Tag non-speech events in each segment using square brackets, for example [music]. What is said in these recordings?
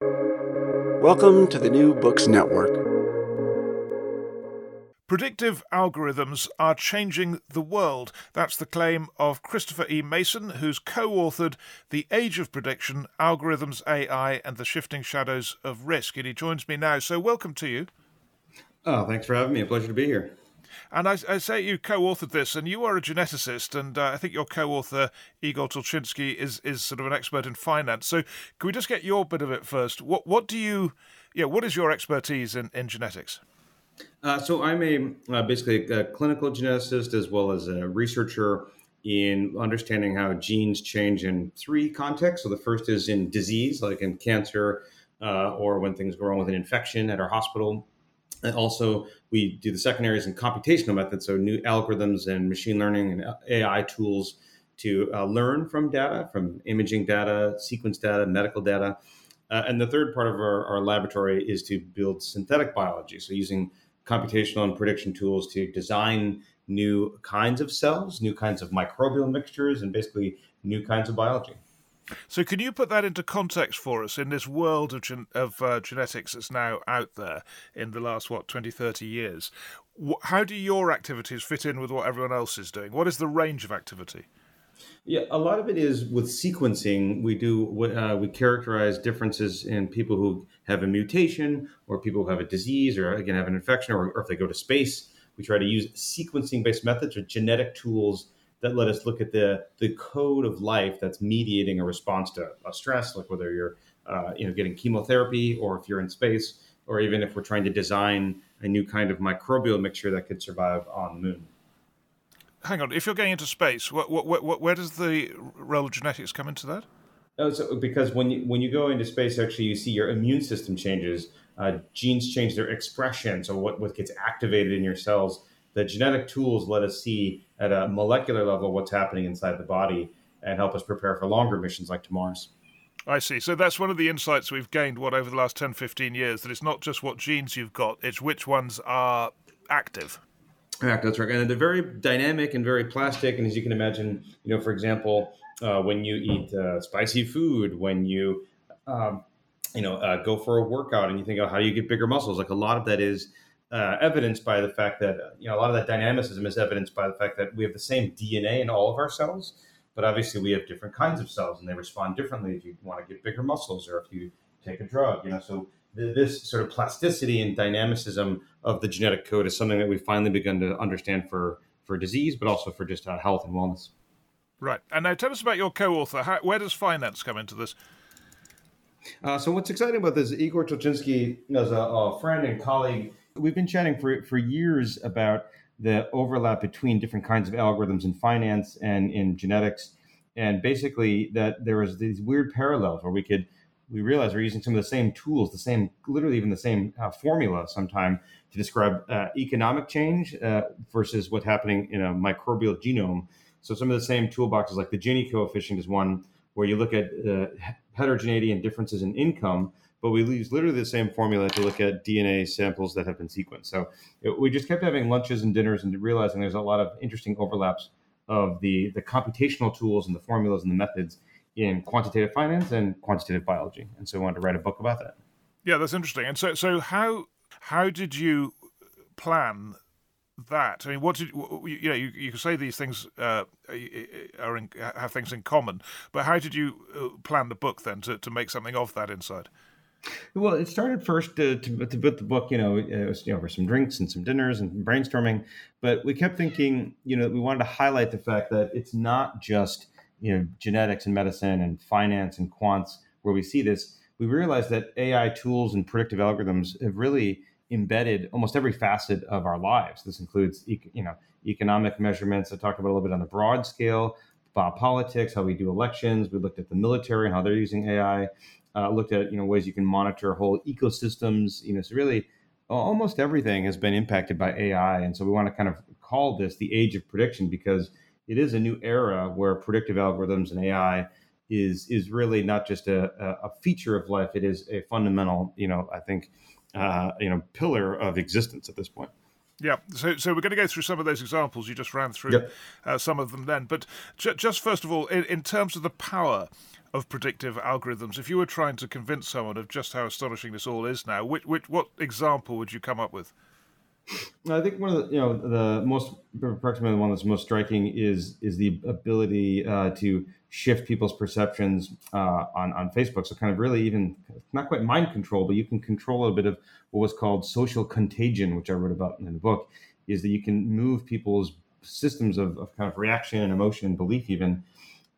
Welcome to the New Books Network. Predictive algorithms are changing the world. That's the claim of Christopher E. Mason, who's co authored The Age of Prediction Algorithms, AI, and the Shifting Shadows of Risk. And he joins me now. So, welcome to you. Oh, thanks for having me. A pleasure to be here. And I, I say you co-authored this, and you are a geneticist, and uh, I think your co-author Igor Tulchinsky is is sort of an expert in finance. So, can we just get your bit of it first? What what do you, yeah, what is your expertise in in genetics? Uh, so I'm a uh, basically a clinical geneticist as well as a researcher in understanding how genes change in three contexts. So the first is in disease, like in cancer, uh, or when things go wrong with an infection at our hospital. And also, we do the secondaries in computational methods, so new algorithms and machine learning and AI tools to uh, learn from data, from imaging data, sequence data, medical data. Uh, and the third part of our, our, laboratory is to build synthetic biology, so using computational and prediction tools to design new kinds of cells, new kinds of microbial mixtures, and basically new kinds of biology. So, can you put that into context for us in this world of, gen- of uh, genetics that's now out there in the last, what, 20, 30 years? How do your activities fit in with what everyone else is doing? What is the range of activity? Yeah, a lot of it is with sequencing. We do uh, we characterize differences in people who have a mutation, or people who have a disease, or again have an infection, or, or if they go to space. We try to use sequencing-based methods or genetic tools that let us look at the the code of life that's mediating a response to a stress, like whether you're uh, you know getting chemotherapy or if you're in space, or even if we're trying to design a new kind of microbial mixture that could survive on the moon. Hang on, if you're going into space, what, what, what, where does the role of genetics come into that? Oh, so because when you when you go into space, actually, you see your immune system changes. Uh, genes change their expression, so what, what gets activated in your cells the genetic tools let us see at a molecular level what's happening inside the body and help us prepare for longer missions like to Mars. I see. So that's one of the insights we've gained, what, over the last 10, 15 years, that it's not just what genes you've got, it's which ones are active. Yeah, that's right. And they're very dynamic and very plastic. And as you can imagine, you know, for example, uh, when you eat uh, spicy food, when you, um, you know, uh, go for a workout and you think, oh, how do you get bigger muscles? Like a lot of that is uh, evidenced by the fact that you know a lot of that dynamicism is evidenced by the fact that we have the same DNA in all of our cells, but obviously we have different kinds of cells and they respond differently if you want to get bigger muscles or if you take a drug. You know, so th- this sort of plasticity and dynamicism of the genetic code is something that we've finally begun to understand for for disease, but also for just uh, health and wellness. Right. And now tell us about your co-author. How, where does finance come into this? Uh, so what's exciting about this, Igor Tulchinsky is a, a friend and colleague We've been chatting for, for years about the overlap between different kinds of algorithms in finance and in genetics. And basically, that there was these weird parallels where we could, we realize we're using some of the same tools, the same, literally even the same uh, formula sometime to describe uh, economic change uh, versus what's happening in a microbial genome. So some of the same toolboxes, like the Gini coefficient, is one where you look at uh, heterogeneity and differences in income but we use literally the same formula to look at DNA samples that have been sequenced. So it, we just kept having lunches and dinners and realizing there's a lot of interesting overlaps of the, the computational tools and the formulas and the methods in quantitative finance and quantitative biology. And so I wanted to write a book about that. Yeah, that's interesting. And so, so how how did you plan that? I mean, what did you know? You, you can say these things uh, are in, have things in common, but how did you uh, plan the book then to, to make something of that insight? Well, it started first to, to, to put the book, you know, it was, you know, for some drinks and some dinners and brainstorming. But we kept thinking, you know, we wanted to highlight the fact that it's not just, you know, genetics and medicine and finance and quants where we see this. We realized that AI tools and predictive algorithms have really embedded almost every facet of our lives. This includes, you know, economic measurements. I talked about a little bit on the broad scale, politics, how we do elections. We looked at the military and how they're using AI uh, looked at you know ways you can monitor whole ecosystems. You know, so really almost everything has been impacted by AI, and so we want to kind of call this the age of prediction because it is a new era where predictive algorithms and AI is is really not just a, a feature of life; it is a fundamental, you know, I think, uh, you know, pillar of existence at this point. Yeah, so so we're going to go through some of those examples. You just ran through yep. uh, some of them then, but ju- just first of all, in, in terms of the power of predictive algorithms. If you were trying to convince someone of just how astonishing this all is now, which, which what example would you come up with? I think one of the you know the most approximately the one that's most striking is is the ability uh, to shift people's perceptions uh, on on Facebook. So kind of really even not quite mind control, but you can control a bit of what was called social contagion, which I wrote about in the book. Is that you can move people's systems of, of kind of reaction and emotion and belief even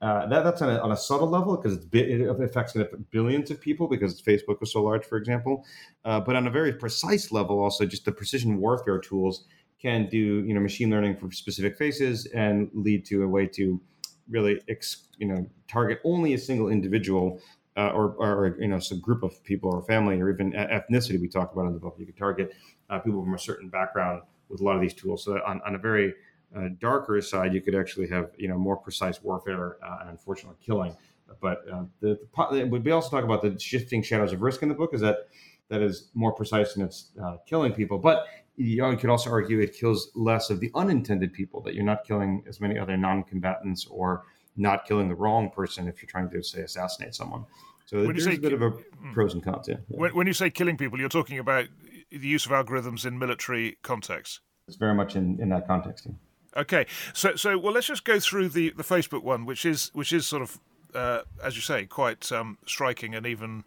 uh, that, that's on a, on a subtle level because it affects billions of people because Facebook was so large, for example. Uh, but on a very precise level, also just the precision warfare tools can do you know machine learning for specific faces and lead to a way to really ex, you know target only a single individual uh, or, or you know some group of people or family or even ethnicity we talk about in the book. You could target uh, people from a certain background with a lot of these tools. So on, on a very uh, darker side, you could actually have you know more precise warfare uh, and unfortunately killing. But uh, the, the, we also talk about the shifting shadows of risk in the book. Is that that is more precise in its uh, killing people, but you, know, you could also argue it kills less of the unintended people. That you're not killing as many other non-combatants or not killing the wrong person if you're trying to say assassinate someone. So when there's a bit of a hmm. pros and cons. Yeah. When, when you say killing people, you're talking about the use of algorithms in military context. It's very much in, in that context. Yeah. Okay, so so well, let's just go through the, the Facebook one, which is which is sort of uh, as you say, quite um, striking and even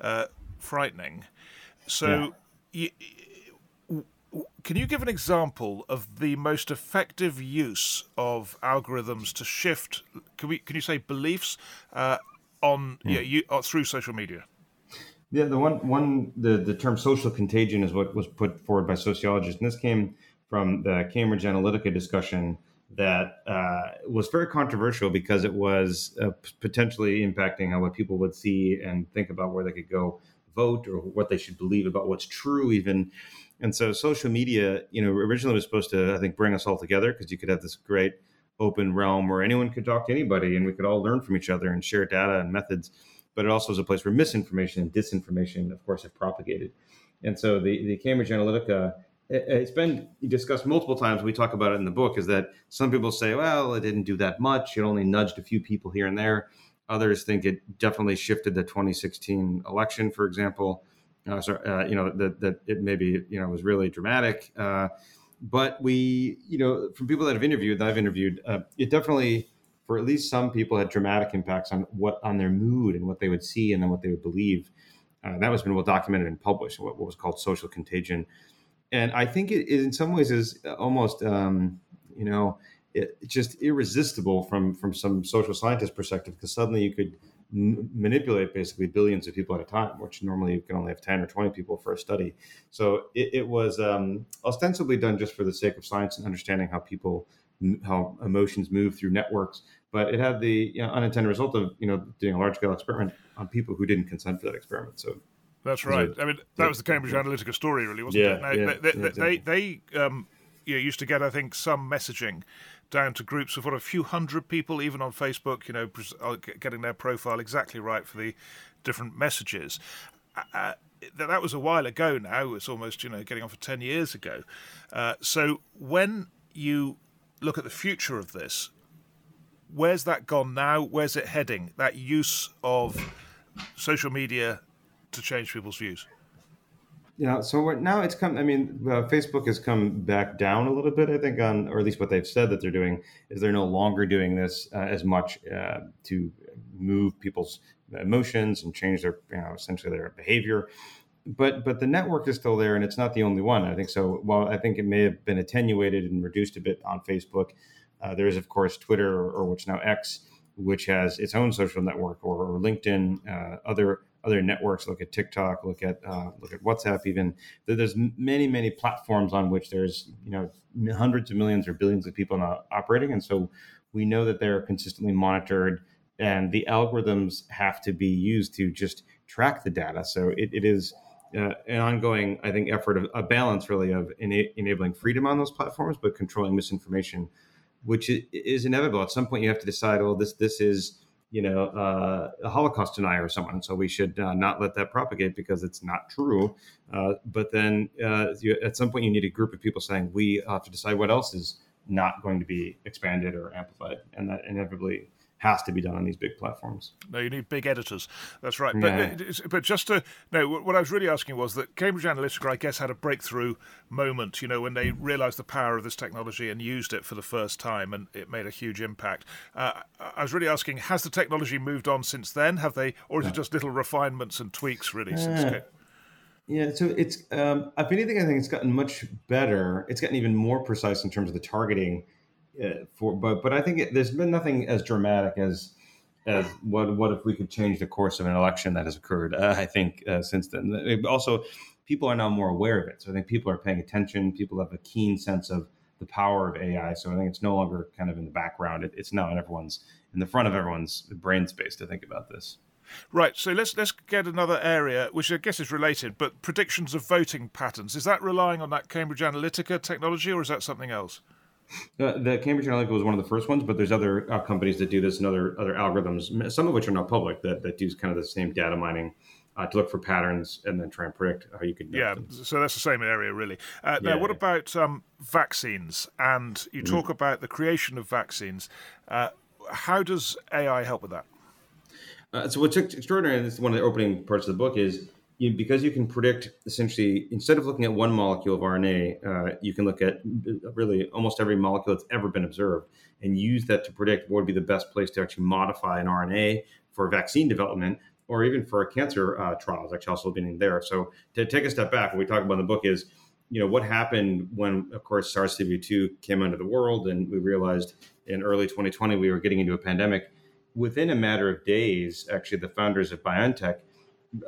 uh, frightening. So, yeah. can you give an example of the most effective use of algorithms to shift? Can we can you say beliefs uh, on yeah, you, uh, through social media? Yeah, the one one the the term social contagion is what was put forward by sociologists, and this came from the Cambridge Analytica discussion that uh, was very controversial because it was uh, potentially impacting how what people would see and think about where they could go vote or what they should believe about what's true even. And so social media you know originally was supposed to i think bring us all together because you could have this great open realm where anyone could talk to anybody and we could all learn from each other and share data and methods. But it also is a place where misinformation and disinformation of course have propagated. And so the, the cambridge analytica it's been discussed multiple times. We talk about it in the book. Is that some people say, well, it didn't do that much. It only nudged a few people here and there. Others think it definitely shifted the 2016 election, for example. Uh, uh, you know that that it maybe you know was really dramatic. Uh, but we, you know, from people that have interviewed, that I've interviewed, uh, it definitely, for at least some people, had dramatic impacts on what on their mood and what they would see and then what they would believe. Uh, that was been well documented and published. What, what was called social contagion and I think it, in some ways is almost um, you know it, just irresistible from from some social scientist perspective because suddenly you could m- manipulate basically billions of people at a time, which normally you can only have ten or twenty people for a study. So it, it was um, ostensibly done just for the sake of science and understanding how people how emotions move through networks, but it had the you know, unintended result of you know doing a large scale experiment on people who didn't consent for that experiment. So that's right. I mean, that was the Cambridge Analytica story, really, wasn't yeah, it? Now, yeah, they, they, they, they um, you know, used to get, I think, some messaging down to groups of what a few hundred people, even on Facebook, you know, uh, getting their profile exactly right for the different messages. Uh, uh that was a while ago now. It's almost, you know, getting on for 10 years ago. Uh, so when you look at the future of this, where's that gone now? Where's it heading? That use of social media to change people's views? Yeah, so now it's come. I mean, uh, Facebook has come back down a little bit. I think on, or at least what they've said that they're doing is they're no longer doing this uh, as much uh, to move people's emotions and change their, you know, essentially their behavior. But but the network is still there, and it's not the only one. I think so. While I think it may have been attenuated and reduced a bit on Facebook, uh, there is of course Twitter, or, or, which now X, which has its own social network, or, or LinkedIn, uh, other other networks. Look at TikTok. Look at uh, look at WhatsApp. Even there's many many platforms on which there's you know hundreds of millions or billions of people operating, and so we know that they're consistently monitored, and the algorithms have to be used to just track the data. So it, it is. Uh, an ongoing, I think, effort of a balance really of ena- enabling freedom on those platforms, but controlling misinformation, which is inevitable. At some point, you have to decide, well, this this is you know, uh, a Holocaust denier or someone. So we should uh, not let that propagate because it's not true. Uh, but then uh, you, at some point, you need a group of people saying we have to decide what else is not going to be expanded or amplified, and that inevitably has to be done on these big platforms. No, you need big editors. That's right. But, yeah. but just to no, what I was really asking was that Cambridge Analytica, I guess, had a breakthrough moment. You know, when they realised the power of this technology and used it for the first time, and it made a huge impact. Uh, I was really asking: Has the technology moved on since then? Have they, or is it just little refinements and tweaks really uh, since? Yeah, so it's um, if anything, I think it's gotten much better. It's gotten even more precise in terms of the targeting uh, for but but I think it, there's been nothing as dramatic as as what what if we could change the course of an election that has occurred. Uh, I think uh, since then, also people are now more aware of it. So I think people are paying attention. People have a keen sense of the power of AI. So I think it's no longer kind of in the background. It, it's now in everyone's in the front of everyone's brain space to think about this. Right, so let's let's get another area, which I guess is related, but predictions of voting patterns. Is that relying on that Cambridge Analytica technology, or is that something else? Uh, the Cambridge Analytica was one of the first ones, but there's other uh, companies that do this and other other algorithms, some of which are not public, that, that do kind of the same data mining uh, to look for patterns and then try and predict how you could. Yeah, them. so that's the same area, really. Uh, yeah, now, what yeah. about um, vaccines? And you mm-hmm. talk mm. about the creation of vaccines. Uh, how does AI help with that? Uh, so what's extraordinary, and this is one of the opening parts of the book, is you, because you can predict essentially instead of looking at one molecule of RNA, uh, you can look at really almost every molecule that's ever been observed and use that to predict what would be the best place to actually modify an RNA for vaccine development or even for cancer uh, trials, actually also being there. So to take a step back, what we talk about in the book is, you know, what happened when, of course, SARS-CoV-2 came into the world and we realized in early 2020 we were getting into a pandemic. Within a matter of days, actually, the founders of BioNTech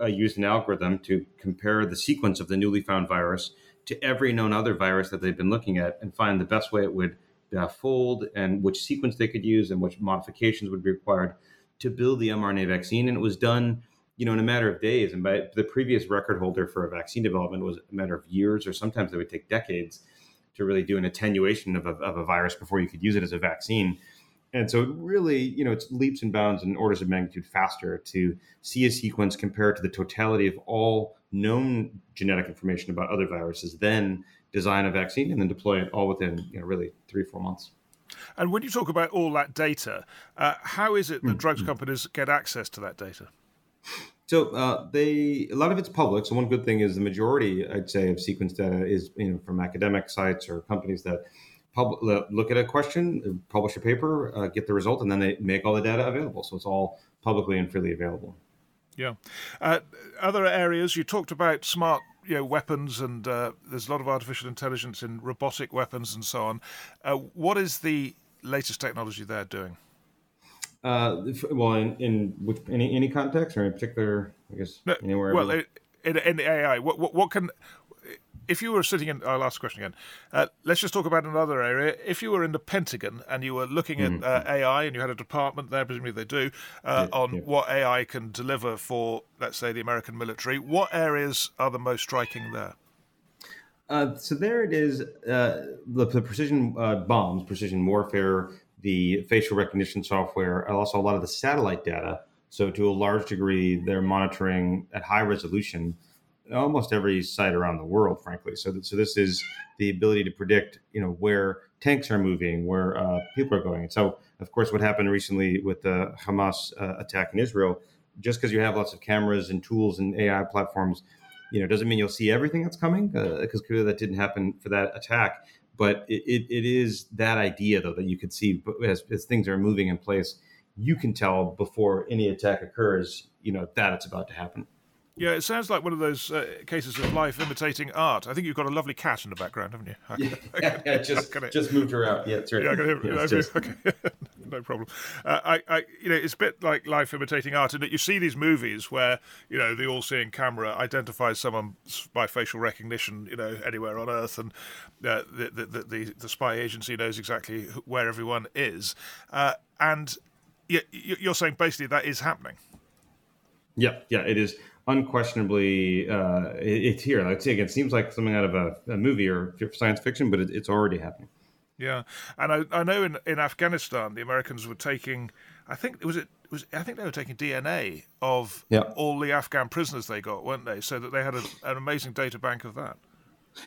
uh, used an algorithm to compare the sequence of the newly found virus to every known other virus that they've been looking at and find the best way it would uh, fold and which sequence they could use and which modifications would be required to build the mRNA vaccine. And it was done, you know, in a matter of days. And by the previous record holder for a vaccine development was a matter of years, or sometimes it would take decades to really do an attenuation of a, of a virus before you could use it as a vaccine. And so, it really, you know, it's leaps and bounds and orders of magnitude faster to see a sequence compared to the totality of all known genetic information about other viruses, then design a vaccine and then deploy it all within, you know, really three, four months. And when you talk about all that data, uh, how is it that mm-hmm. drugs companies get access to that data? So uh, they a lot of it's public. So one good thing is the majority, I'd say, of sequence data is you know from academic sites or companies that pub- look at a question, publish a paper, uh, get the result, and then they make all the data available. So it's all publicly and freely available. Yeah. Uh, other areas you talked about smart you know weapons and uh, there's a lot of artificial intelligence in robotic weapons and so on. Uh, what is the latest technology they're doing? Uh, well, in, in which, any any context or in particular, I guess anywhere. Well, in, in, the AI, what, what, what can if you were sitting in, I'll ask the question again. Uh, let's just talk about another area. If you were in the Pentagon and you were looking at mm-hmm. uh, AI and you had a department there, presumably they do, uh, yeah, on yeah. what AI can deliver for, let's say, the American military, what areas are the most striking there? Uh, so there it is uh, the, the, precision uh, bombs, precision warfare, the facial recognition software, and also a lot of the satellite data. So to a large degree, they're monitoring at high resolution almost every site around the world, frankly. So, so this is the ability to predict, you know, where tanks are moving, where uh, people are going. And so, of course, what happened recently with the Hamas uh, attack in Israel, just because you have lots of cameras and tools and AI platforms, you know, doesn't mean you'll see everything that's coming, because uh, clearly that didn't happen for that attack. But it, it, it is that idea, though, that you could see as, as things are moving in place, you can tell before any attack occurs, you know, that it's about to happen. Yeah, it sounds like one of those uh, cases of life imitating art. I think you've got a lovely cat in the background, haven't you? [laughs] yeah, yeah, just just moved her out. Yeah, that's right. Yeah, I can hear, yeah, just... okay. [laughs] no problem. Uh, I, I, you know, it's a bit like life imitating art in that you see these movies where you know the all-seeing camera identifies someone by facial recognition, you know, anywhere on Earth, and uh, the, the, the, the spy agency knows exactly where everyone is, uh, and you're saying basically that is happening. Yeah, yeah, it is unquestionably uh, it's here. Like again, it seems like something out of a, a movie or science fiction, but it, it's already happening. Yeah, and I, I know in, in Afghanistan the Americans were taking, I think was it was I think they were taking DNA of yeah. all the Afghan prisoners they got, weren't they? So that they had a, an amazing data bank of that.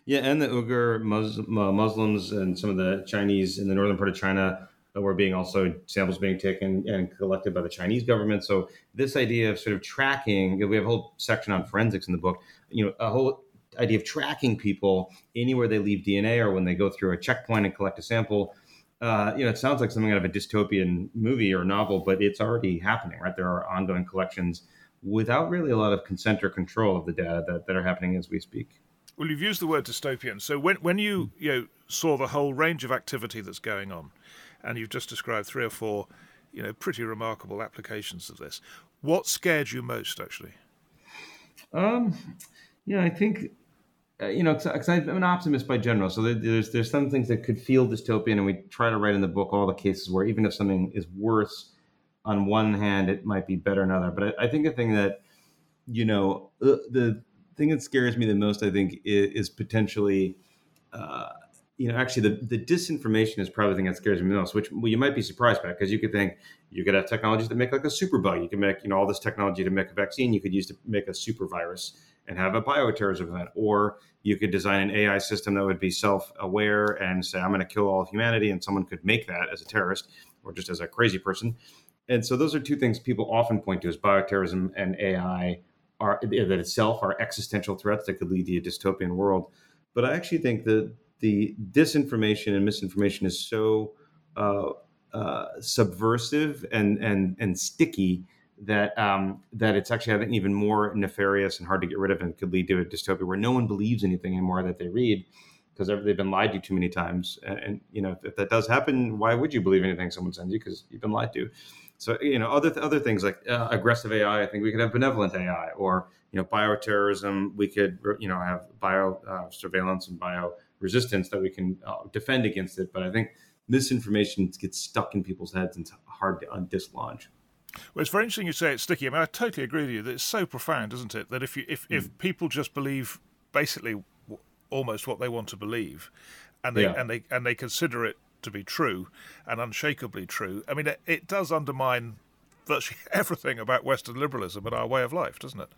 Yeah, and the Uyghur Mus- Muslims and some of the Chinese in the northern part of China were being also samples being taken and collected by the Chinese government. So this idea of sort of tracking, we have a whole section on forensics in the book. You know, a whole idea of tracking people anywhere they leave DNA or when they go through a checkpoint and collect a sample. Uh, you know, it sounds like something out of a dystopian movie or novel, but it's already happening, right? There are ongoing collections without really a lot of consent or control of the data that, that are happening as we speak. Well, you've used the word dystopian. So when when you you know saw the whole range of activity that's going on, and you've just described three or four, you know, pretty remarkable applications of this, what scared you most, actually? Um, yeah, I think uh, you know, because I'm an optimist by general, so there's there's some things that could feel dystopian, and we try to write in the book all the cases where even if something is worse on one hand, it might be better another. But I, I think the thing that you know, uh, the thing that scares me the most, I think, is, is potentially, uh, you know, actually the, the disinformation is probably the thing that scares me the most, which well, you might be surprised by because you could think you could have technologies that make like a super bug. You can make, you know, all this technology to make a vaccine you could use to make a super virus and have a bioterrorism event. Or you could design an AI system that would be self aware and say, I'm going to kill all humanity. And someone could make that as a terrorist or just as a crazy person. And so those are two things people often point to as bioterrorism and AI are that itself are existential threats that could lead to a dystopian world. But I actually think that the disinformation and misinformation is so uh, uh, subversive and and and sticky that um, that it's actually I think even more nefarious and hard to get rid of and could lead to a dystopia where no one believes anything anymore that they read because they've been lied to too many times. And, and, you know if that does happen, why would you believe anything someone sends you because you've been lied to? So you know other other things like uh, aggressive AI. I think we could have benevolent AI or you know bioterrorism. We could you know have bio uh, surveillance and bio resistance that we can uh, defend against it. But I think misinformation gets stuck in people's heads and it's hard to dislodge. Well, it's very interesting you say it's sticky. I mean, I totally agree with you that it's so profound, isn't it? That if you if, mm. if people just believe basically almost what they want to believe, and they yeah. and they and they consider it to be true and unshakably true. I mean, it, it does undermine virtually [laughs] everything about Western liberalism and our way of life, doesn't it?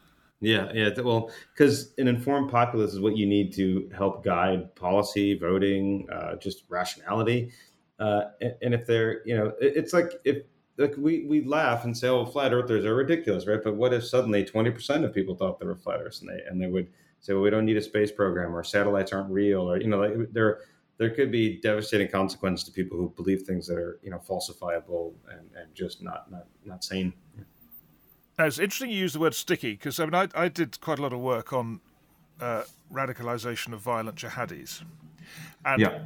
Yeah, yeah. Well, because an informed populace is what you need to help guide policy, voting, uh, just rationality. Uh, and, and, if they're, you know, it, it's like if like we we laugh and say, "Oh, flat earthers are ridiculous," right? But what if suddenly twenty percent of people thought they were flat earthers, and they and they would say, "Well, we don't need a space program, or satellites aren't real," or you know, like there there could be devastating consequences to people who believe things that are you know falsifiable and, and just not not not sane. Now, it's interesting you use the word sticky because I mean I, I did quite a lot of work on uh, radicalization of violent jihadis, and yeah.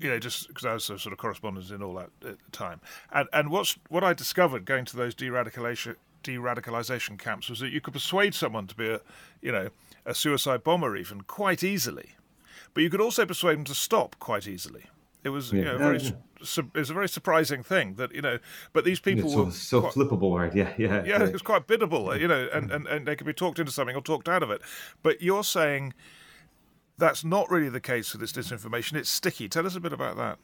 you know just because I was a sort of correspondent in all that at the time, and and what's what I discovered going to those de-radicalization de-radicalization camps was that you could persuade someone to be a you know a suicide bomber even quite easily but you could also persuade them to stop quite easily. It was yeah. you know, very, su- it was a very surprising thing that you know, but these people so, were so quite, flippable, right? Yeah, yeah, yeah. It was quite biddable, you know, and, and, and they could be talked into something or talked out of it. But you're saying that's not really the case with this disinformation. It's sticky. Tell us a bit about that.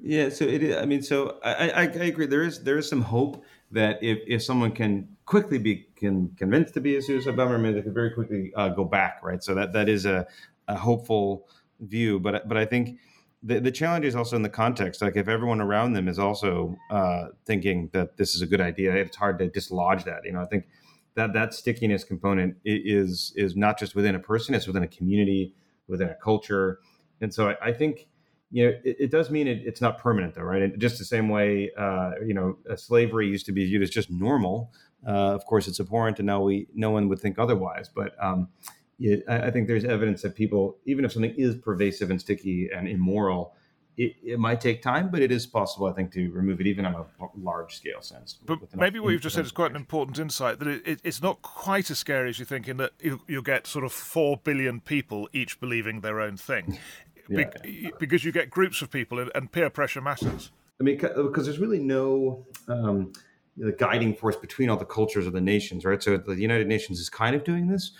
Yeah, so it is. I mean, so I, I, I agree. There is there is some hope that if, if someone can quickly be can convinced to be a suicide bomber, maybe they can very quickly uh, go back, right? So that that is a, a hopeful view. But but I think the the challenge is also in the context. Like if everyone around them is also uh, thinking that this is a good idea, it's hard to dislodge that. You know, I think that that stickiness component is is not just within a person; it's within a community, within a culture. And so I, I think you know it, it does mean it, it's not permanent though right and just the same way uh, you know slavery used to be viewed as just normal uh, of course it's abhorrent and now we no one would think otherwise but um, it, I think there's evidence that people, even if something is pervasive and sticky and immoral, it, it, might take time, but it is possible, I think, to remove it even on a large scale sense. But maybe what you've just said is quite an important insight that it, it, it's not quite as scary as you think, in that you, will get sort of four billion people each believing their own thing, [laughs] yeah. Be, because you get groups of people and, and, peer pressure matters. I mean, because there's really no. Um, the guiding force between all the cultures of the nations, right? So the United Nations is kind of doing this,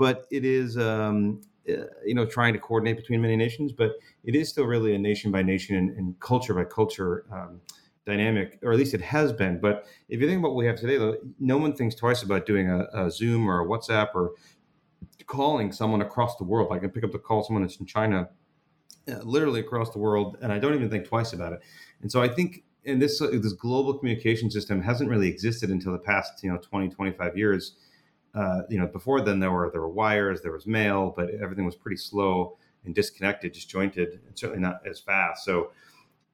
but it is um, uh, you know trying to coordinate between many nations, but it is still really a nation by nation and, and culture by culture um, dynamic, or at least it has been. But if you think about what we have today, though, no one thinks twice about doing a, a Zoom or a WhatsApp or calling someone across the world. I can pick up the call someone that's in China, uh, literally across the world, and I don't even think twice about it. And so I think and this this global communication system hasn't really existed until the past you know 20 25 years uh, you know before then there were there were wires there was mail but everything was pretty slow and disconnected disjointed and certainly not as fast so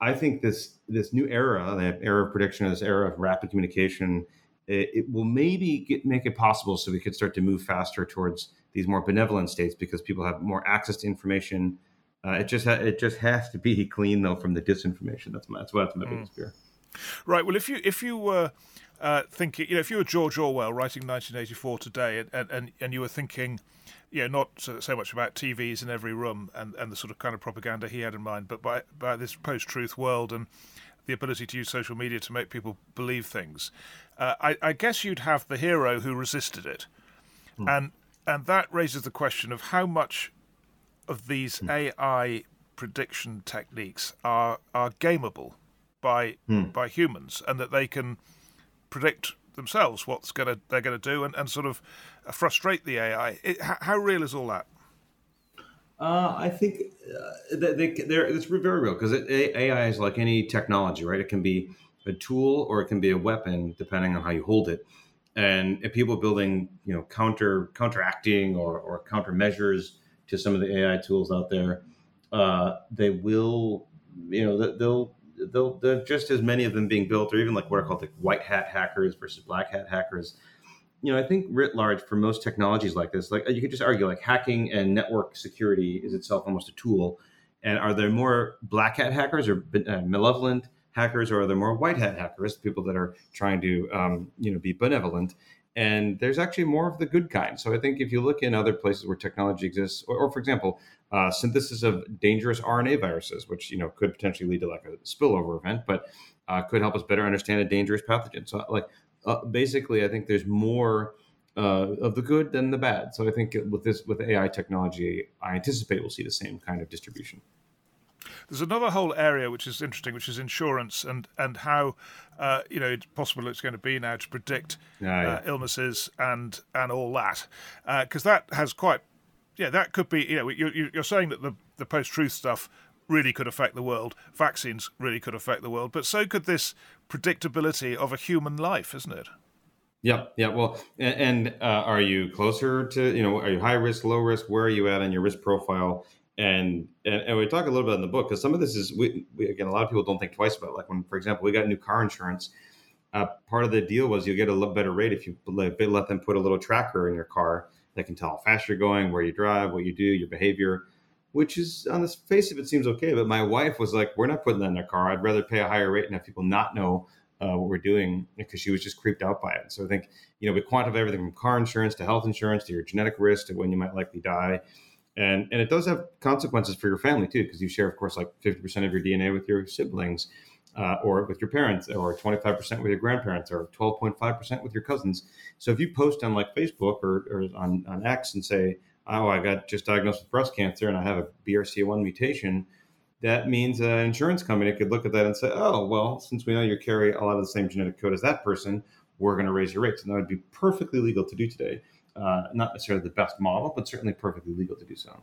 i think this this new era the era of prediction this era of rapid communication it, it will maybe get, make it possible so we could start to move faster towards these more benevolent states because people have more access to information uh, it just ha- it just has to be [laughs] clean though from the disinformation. That's my that's what that's my mm. biggest fear. Right. Well, if you if you were uh, thinking, you know, if you were George Orwell writing 1984 today, and and, and you were thinking, you know, not so, so, much about TVs in every room and, and the sort of kind of propaganda he had in mind, but by by this post-truth world and the ability to use social media to make people believe things. Uh, I, I, guess you'd have the hero who resisted it, hmm. and and that raises the question of how much of these hmm. AI prediction techniques are are gameable by hmm. by humans, and that they can predict themselves what's gonna they're gonna do, and, and sort of frustrate the AI. It, how, real is all that? Uh, I think uh, they, they, it's very real because AI is like any technology, right? It can be a tool or it can be a weapon depending on how you hold it. And if people building, you know, counter counteracting or, or countermeasures to some of the AI tools out there, uh, they will, you know, they'll they're just as many of them being built, or even like what are called the white hat hackers versus black hat hackers. You know, I think writ large for most technologies like this, like you could just argue like hacking and network security is itself almost a tool. And are there more black hat hackers or uh, malevolent hackers, or are there more white hat hackers, people that are trying to um, you know be benevolent? and there's actually more of the good kind. So I think if you look in other places where technology exists, or, or for example, uh, synthesis of dangerous RNA viruses, which you know could potentially lead to like a spillover event, but uh, could help us better understand a dangerous pathogen. So like uh, basically, I think there's more uh, of the good than the bad. So I think with this with AI technology, I anticipate we'll see the same kind of distribution. There's another whole area which is interesting, which is insurance and and how uh, you know it's possible it's going to be now to predict yeah. uh, illnesses and and all that because uh, that has quite yeah that could be you know you're, you're saying that the the post truth stuff really could affect the world. Vaccines really could affect the world, but so could this predictability of a human life, isn't it? Yeah, yeah. Well, and, and uh, are you closer to you know are you high risk, low risk? Where are you at on your risk profile? and, and and we talk a little bit in the book because some of this is we, we, again a lot of people don't think twice about it. like when for example we got new car insurance uh, part of the deal was you get a better rate if you let, let them put a little tracker in your car that can tell how fast you're going where you drive what you do your behavior which is on the face of it seems okay but my wife was like we're not putting that in their car. I'd rather pay a higher rate and have people not know uh, what we're doing because she was just creeped out by it. So i think you know we quantify everything from car insurance to health insurance to your genetic risk to when you might likely die. And and it does have consequences for your family too because you share of course like 50% of your dna with your siblings uh, or with your parents or 25% with your grandparents or 12.5% with your cousins. So if you post on like facebook or, or on, on x and say oh i got just diagnosed with breast cancer and i have a brca1 mutation that means an insurance company could look at that and say oh well since we know you carry a lot of the same genetic code as that person we're going to raise your rates. And that would be perfectly legal to do today. Uh, not necessarily the best model, but certainly perfectly legal to do so.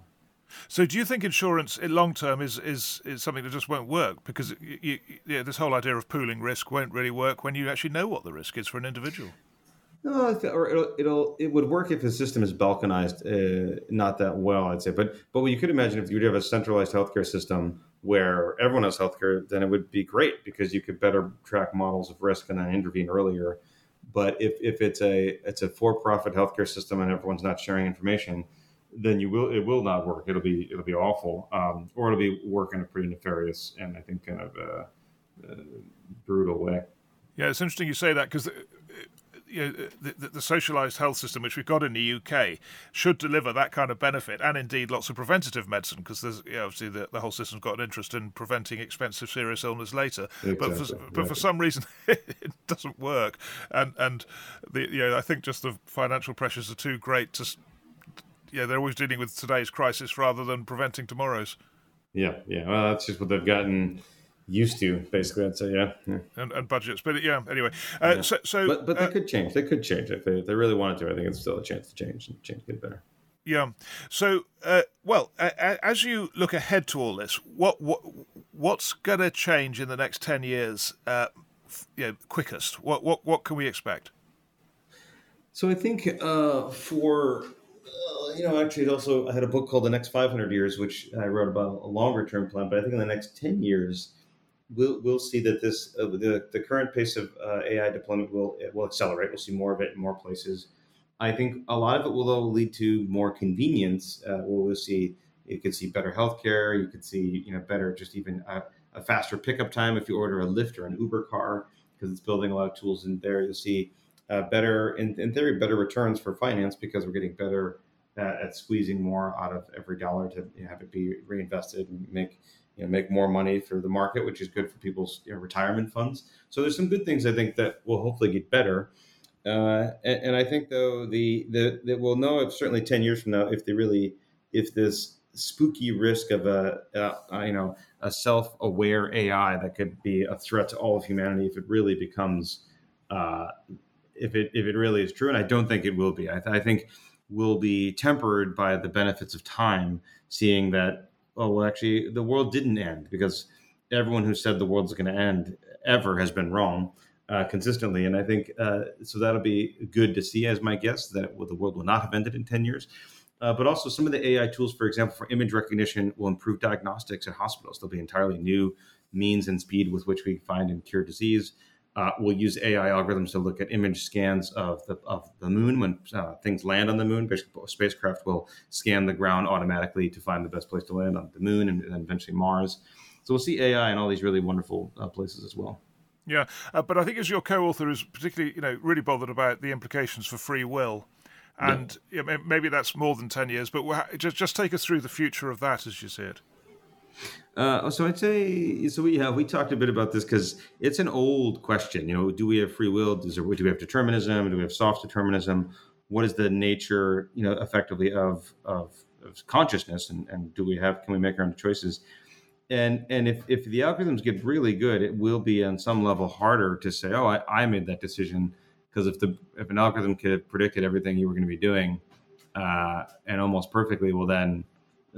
So, do you think insurance in long term is, is, is something that just won't work because you, you, this whole idea of pooling risk won't really work when you actually know what the risk is for an individual? No, or it'll, it'll it would work if the system is balkanized uh, not that well, I'd say. But but what you could imagine if you would have a centralized healthcare system where everyone has healthcare, then it would be great because you could better track models of risk and then intervene earlier but if, if it's a it's a for-profit healthcare system and everyone's not sharing information, then you will it will not work. It'll be it'll be awful, um, or it'll be work in a pretty nefarious and I think kind of uh, uh, brutal way. Yeah, it's interesting you say that because you know, the, the, socialized health system which we've got in the UK should deliver that kind of benefit and indeed lots of preventative medicine because there's you know, obviously the, the, whole system's got an interest in preventing expensive serious illness later exactly. but for, but for some reason [laughs] it doesn't work and and the you know I think just the financial pressures are too great to yeah they're always dealing with today's crisis rather than preventing tomorrow's yeah yeah well that's just what they've gotten used to basically i'd say yeah, yeah. And, and, budgets but yeah anyway uh, yeah. so, so but, but they uh, could change they could change if they, if they really wanted to i think it's still a chance to change and change get better yeah so uh, well as you look ahead to all this what what what's going to change in the next ten years? Uh, you know, quickest. What what what can we expect? So I think uh, for you know, actually, it also I had a book called The Next 500 Years, which I wrote about a longer term plan. But I think in the next 10 years, we'll we'll see that this uh, the the current pace of uh, AI deployment will will accelerate. We'll see more of it in more places. I think a lot of it will though lead to more convenience. Uh, we'll see you could see better healthcare. You could see you know better just even a, a faster pickup time if you order a Lyft or an Uber car because it's building a lot of tools in there. You'll see uh, better in, in theory better returns for finance because we're getting better at, at squeezing more out of every dollar to you know, have it be reinvested and make you know make more money for the market, which is good for people's you know, retirement funds. So there's some good things I think that will hopefully get better. Uh, and, and, I think though the the that we'll know if certainly ten years from now if they really if this spooky risk of a, a, you know a self-aware AI that could be a threat to all of humanity if it really becomes uh, if it if it really is true and I don't think it will be I, th- I think will be tempered by the benefits of time seeing that oh well actually the world didn't end because everyone who said the world's going to end ever has been wrong uh, consistently and I think uh, so that'll be good to see as my guess that the world will not have ended in 10 years uh, but also some of the AI tools, for example, for image recognition, will improve diagnostics at hospitals. There'll be entirely new means and speed with which we find and cure disease. Uh, we'll use AI algorithms to look at image scans of the of the moon when uh, things land on the moon. Basically, spacecraft will scan the ground automatically to find the best place to land on the moon and, and eventually Mars. So we'll see AI in all these really wonderful uh, places as well. Yeah, uh, but I think as your co-author is particularly, you know, really bothered about the implications for free will and yeah. Yeah, maybe that's more than 10 years, but just, just take us through the future of that as you see it. Uh, so I'd say so. We have we talked a bit about this because it's an old question. You know, do we have free will? Does there, do we have determinism? Do we have soft determinism? What is the nature, you know, effectively of of, of consciousness? And, and do we have? Can we make our own choices? And and if if the algorithms get really good, it will be on some level harder to say, oh, I, I made that decision because if the if an algorithm could have predicted everything you were going to be doing uh, and almost perfectly, well then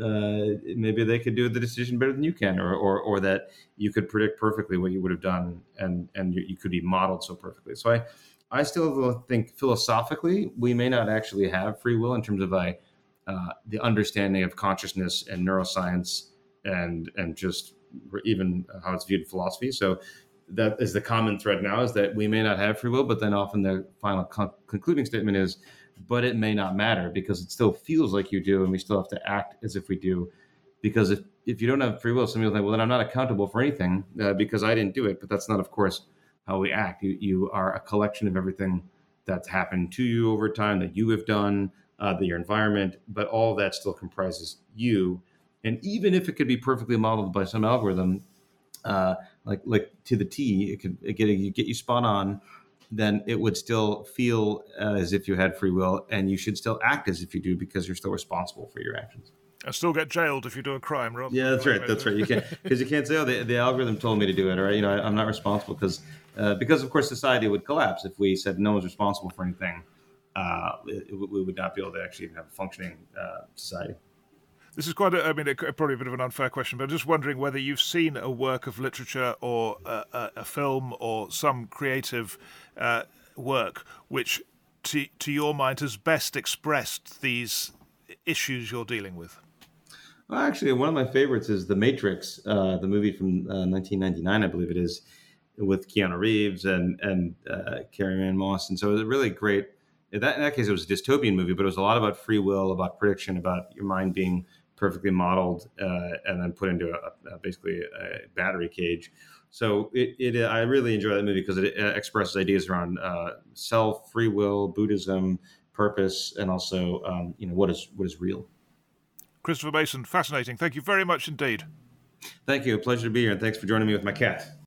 uh, maybe they could do the decision better than you can, or, or or that you could predict perfectly what you would have done, and and you, you could be modeled so perfectly. So I I still think philosophically we may not actually have free will in terms of a uh, the understanding of consciousness and neuroscience and and just even how it's viewed in philosophy. So that is the common thread now is that we may not have free will, but then often the final con- concluding statement is, but it may not matter because it still feels like you do, and we still have to act as if we do. Because if, if you don't have free will, some people think, well, then I'm not accountable for anything uh, because I didn't do it. But that's not, of course, how we act. You, you are a collection of everything that's happened to you over time that you have done, uh, that your environment, but all that still comprises you. And even if it could be perfectly modeled by some algorithm, uh, like like to the T, it could get get you spot on, then it would still feel uh, as if you had free will, and you should still act as if you do because you're still responsible for your actions. I still get jailed if you do a crime, right? Yeah, that's right. That's right. You can't [laughs] because you can't say, "Oh, the, the, algorithm told me to do it," or you know, I, am not responsible because uh, because of course society would collapse if we said no one's responsible for anything. Uh, it, we would not be able to actually even have a functioning uh, society. This is quite, a, I mean, a, probably a bit of an unfair question, but I'm just wondering whether you've seen a work of literature or a, a, film or some creative uh, work which, to, to your mind, has best expressed these issues you're dealing with. Well, actually, one of my favorites is The Matrix, uh, the movie from uh, 1999, I believe it is, with Keanu Reeves and and uh, Carrie-Anne Moss, and so it was a really great. In that, in that case, it was a dystopian movie, but it was a lot about free will, about prediction, about your mind being perfectly modeled uh, and then put into a, a, basically a battery cage. So it, it, I really enjoy that movie because it expresses ideas around uh, self, free will, Buddhism, purpose, and also um, you know what is what is real. Christopher Mason, fascinating. Thank you very much indeed. Thank you. A pleasure to be here, and thanks for joining me with my cat.